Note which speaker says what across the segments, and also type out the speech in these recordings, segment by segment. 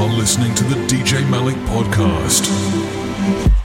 Speaker 1: are listening to the DJ Malik Podcast.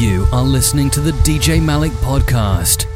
Speaker 1: You are listening to the DJ Malik podcast.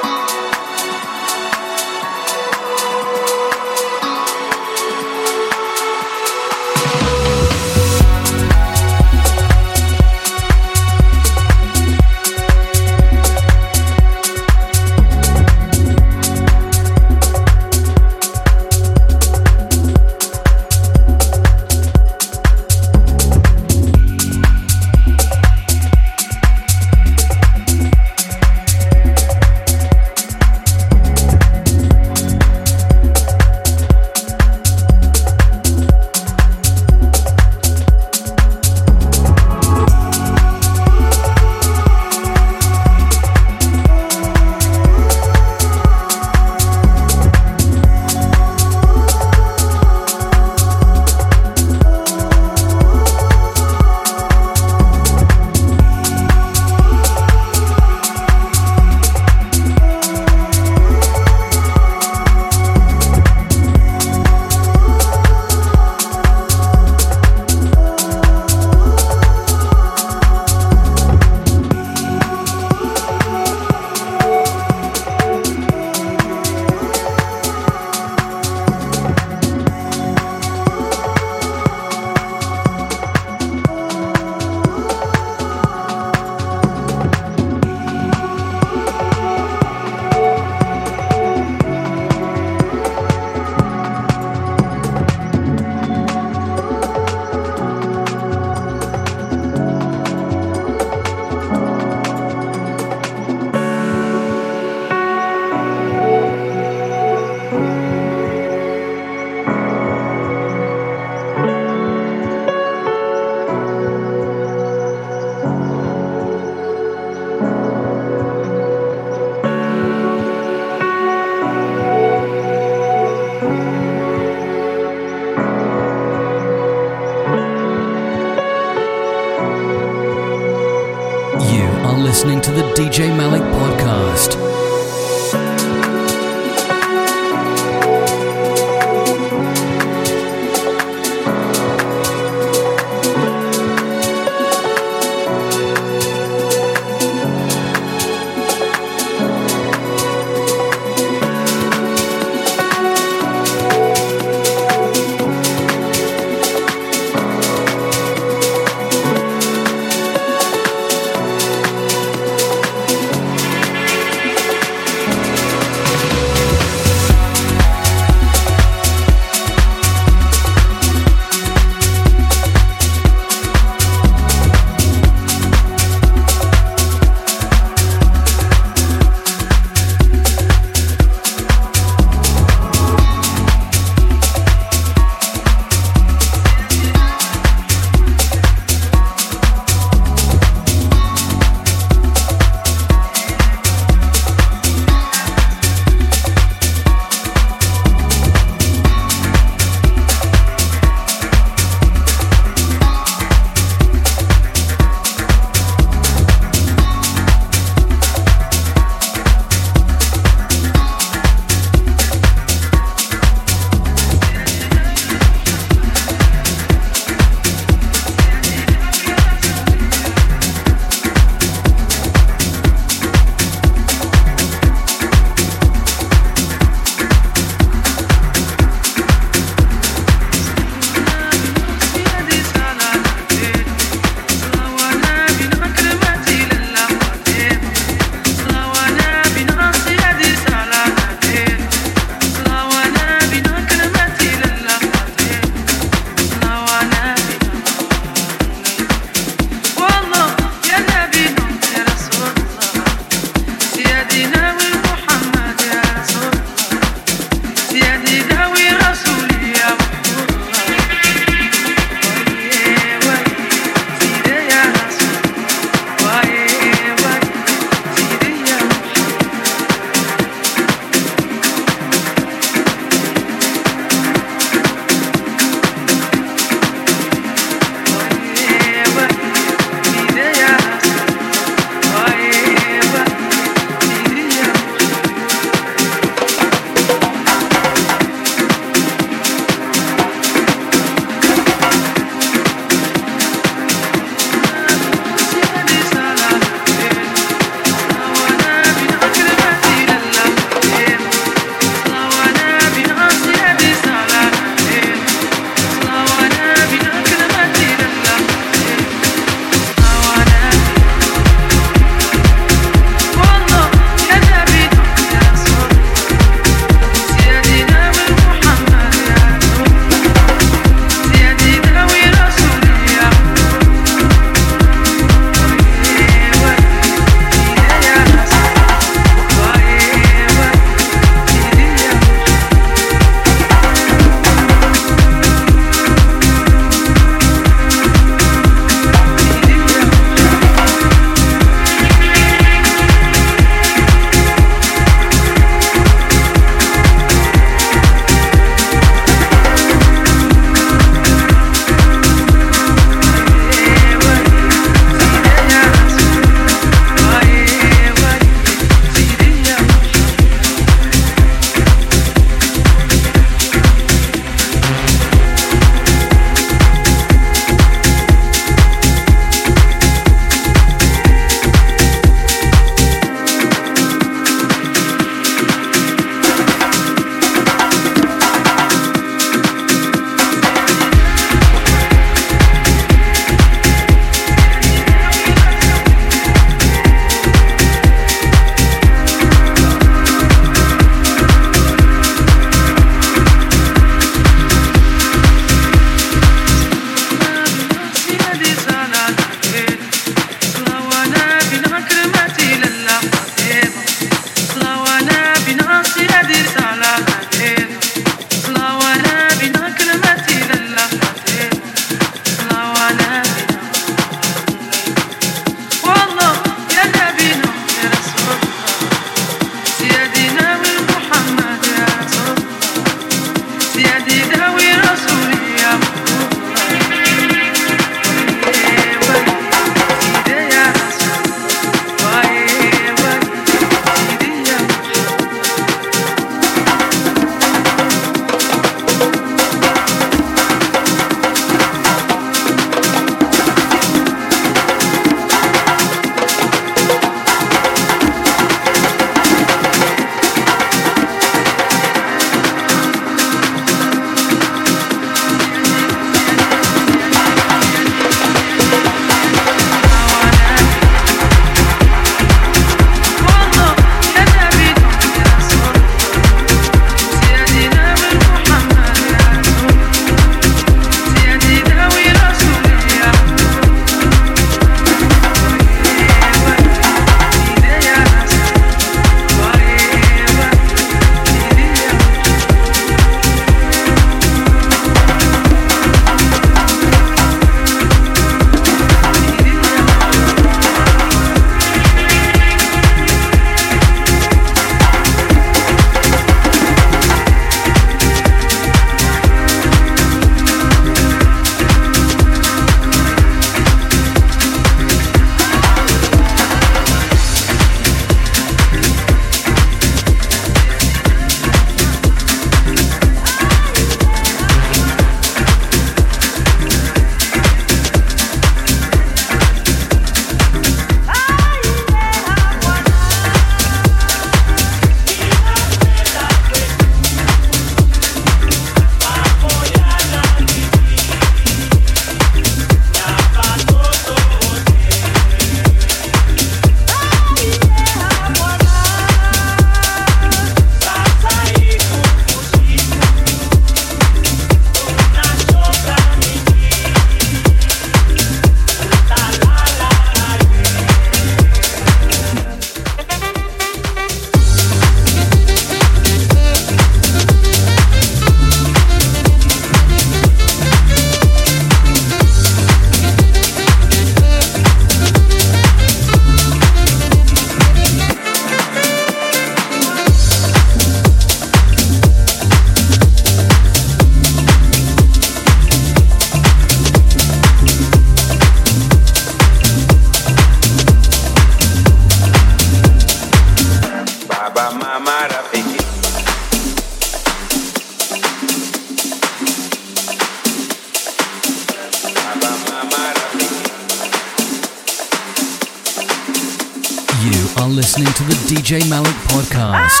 Speaker 2: DJ Malik Podcast.